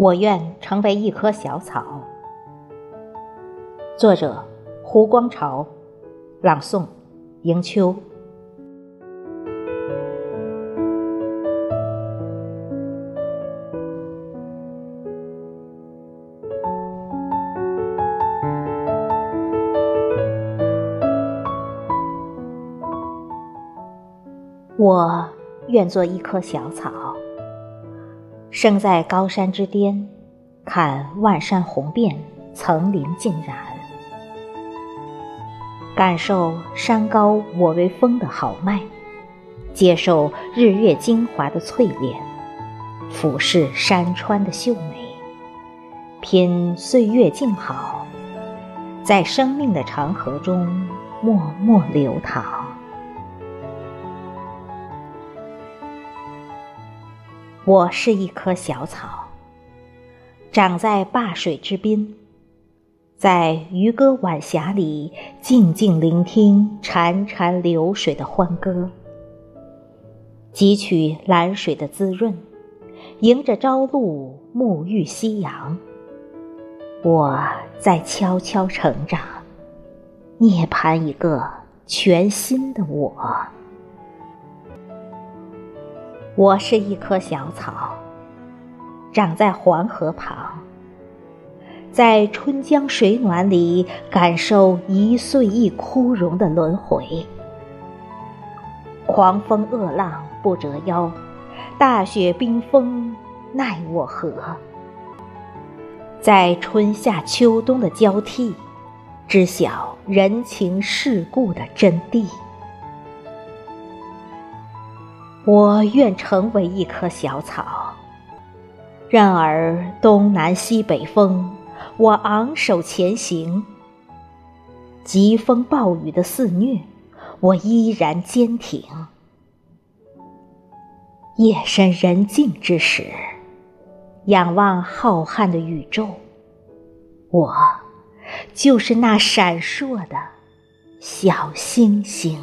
我愿成为一棵小草。作者：胡光朝，朗诵：迎秋。我愿做一棵小草。生在高山之巅，看万山红遍，层林尽染，感受山高我为峰的豪迈，接受日月精华的淬炼，俯视山川的秀美，品岁月静好，在生命的长河中默默流淌。我是一棵小草，长在灞水之滨，在渔歌晚霞里静静聆听潺潺流水的欢歌，汲取蓝水的滋润，迎着朝露沐浴夕阳。我在悄悄成长，涅槃一个全新的我。我是一棵小草，长在黄河旁，在春江水暖里感受一岁一枯荣的轮回。狂风恶浪不折腰，大雪冰封奈我何？在春夏秋冬的交替，知晓人情世故的真谛。我愿成为一棵小草，然而东南西北风，我昂首前行；疾风暴雨的肆虐，我依然坚挺。夜深人静之时，仰望浩瀚的宇宙，我就是那闪烁的小星星。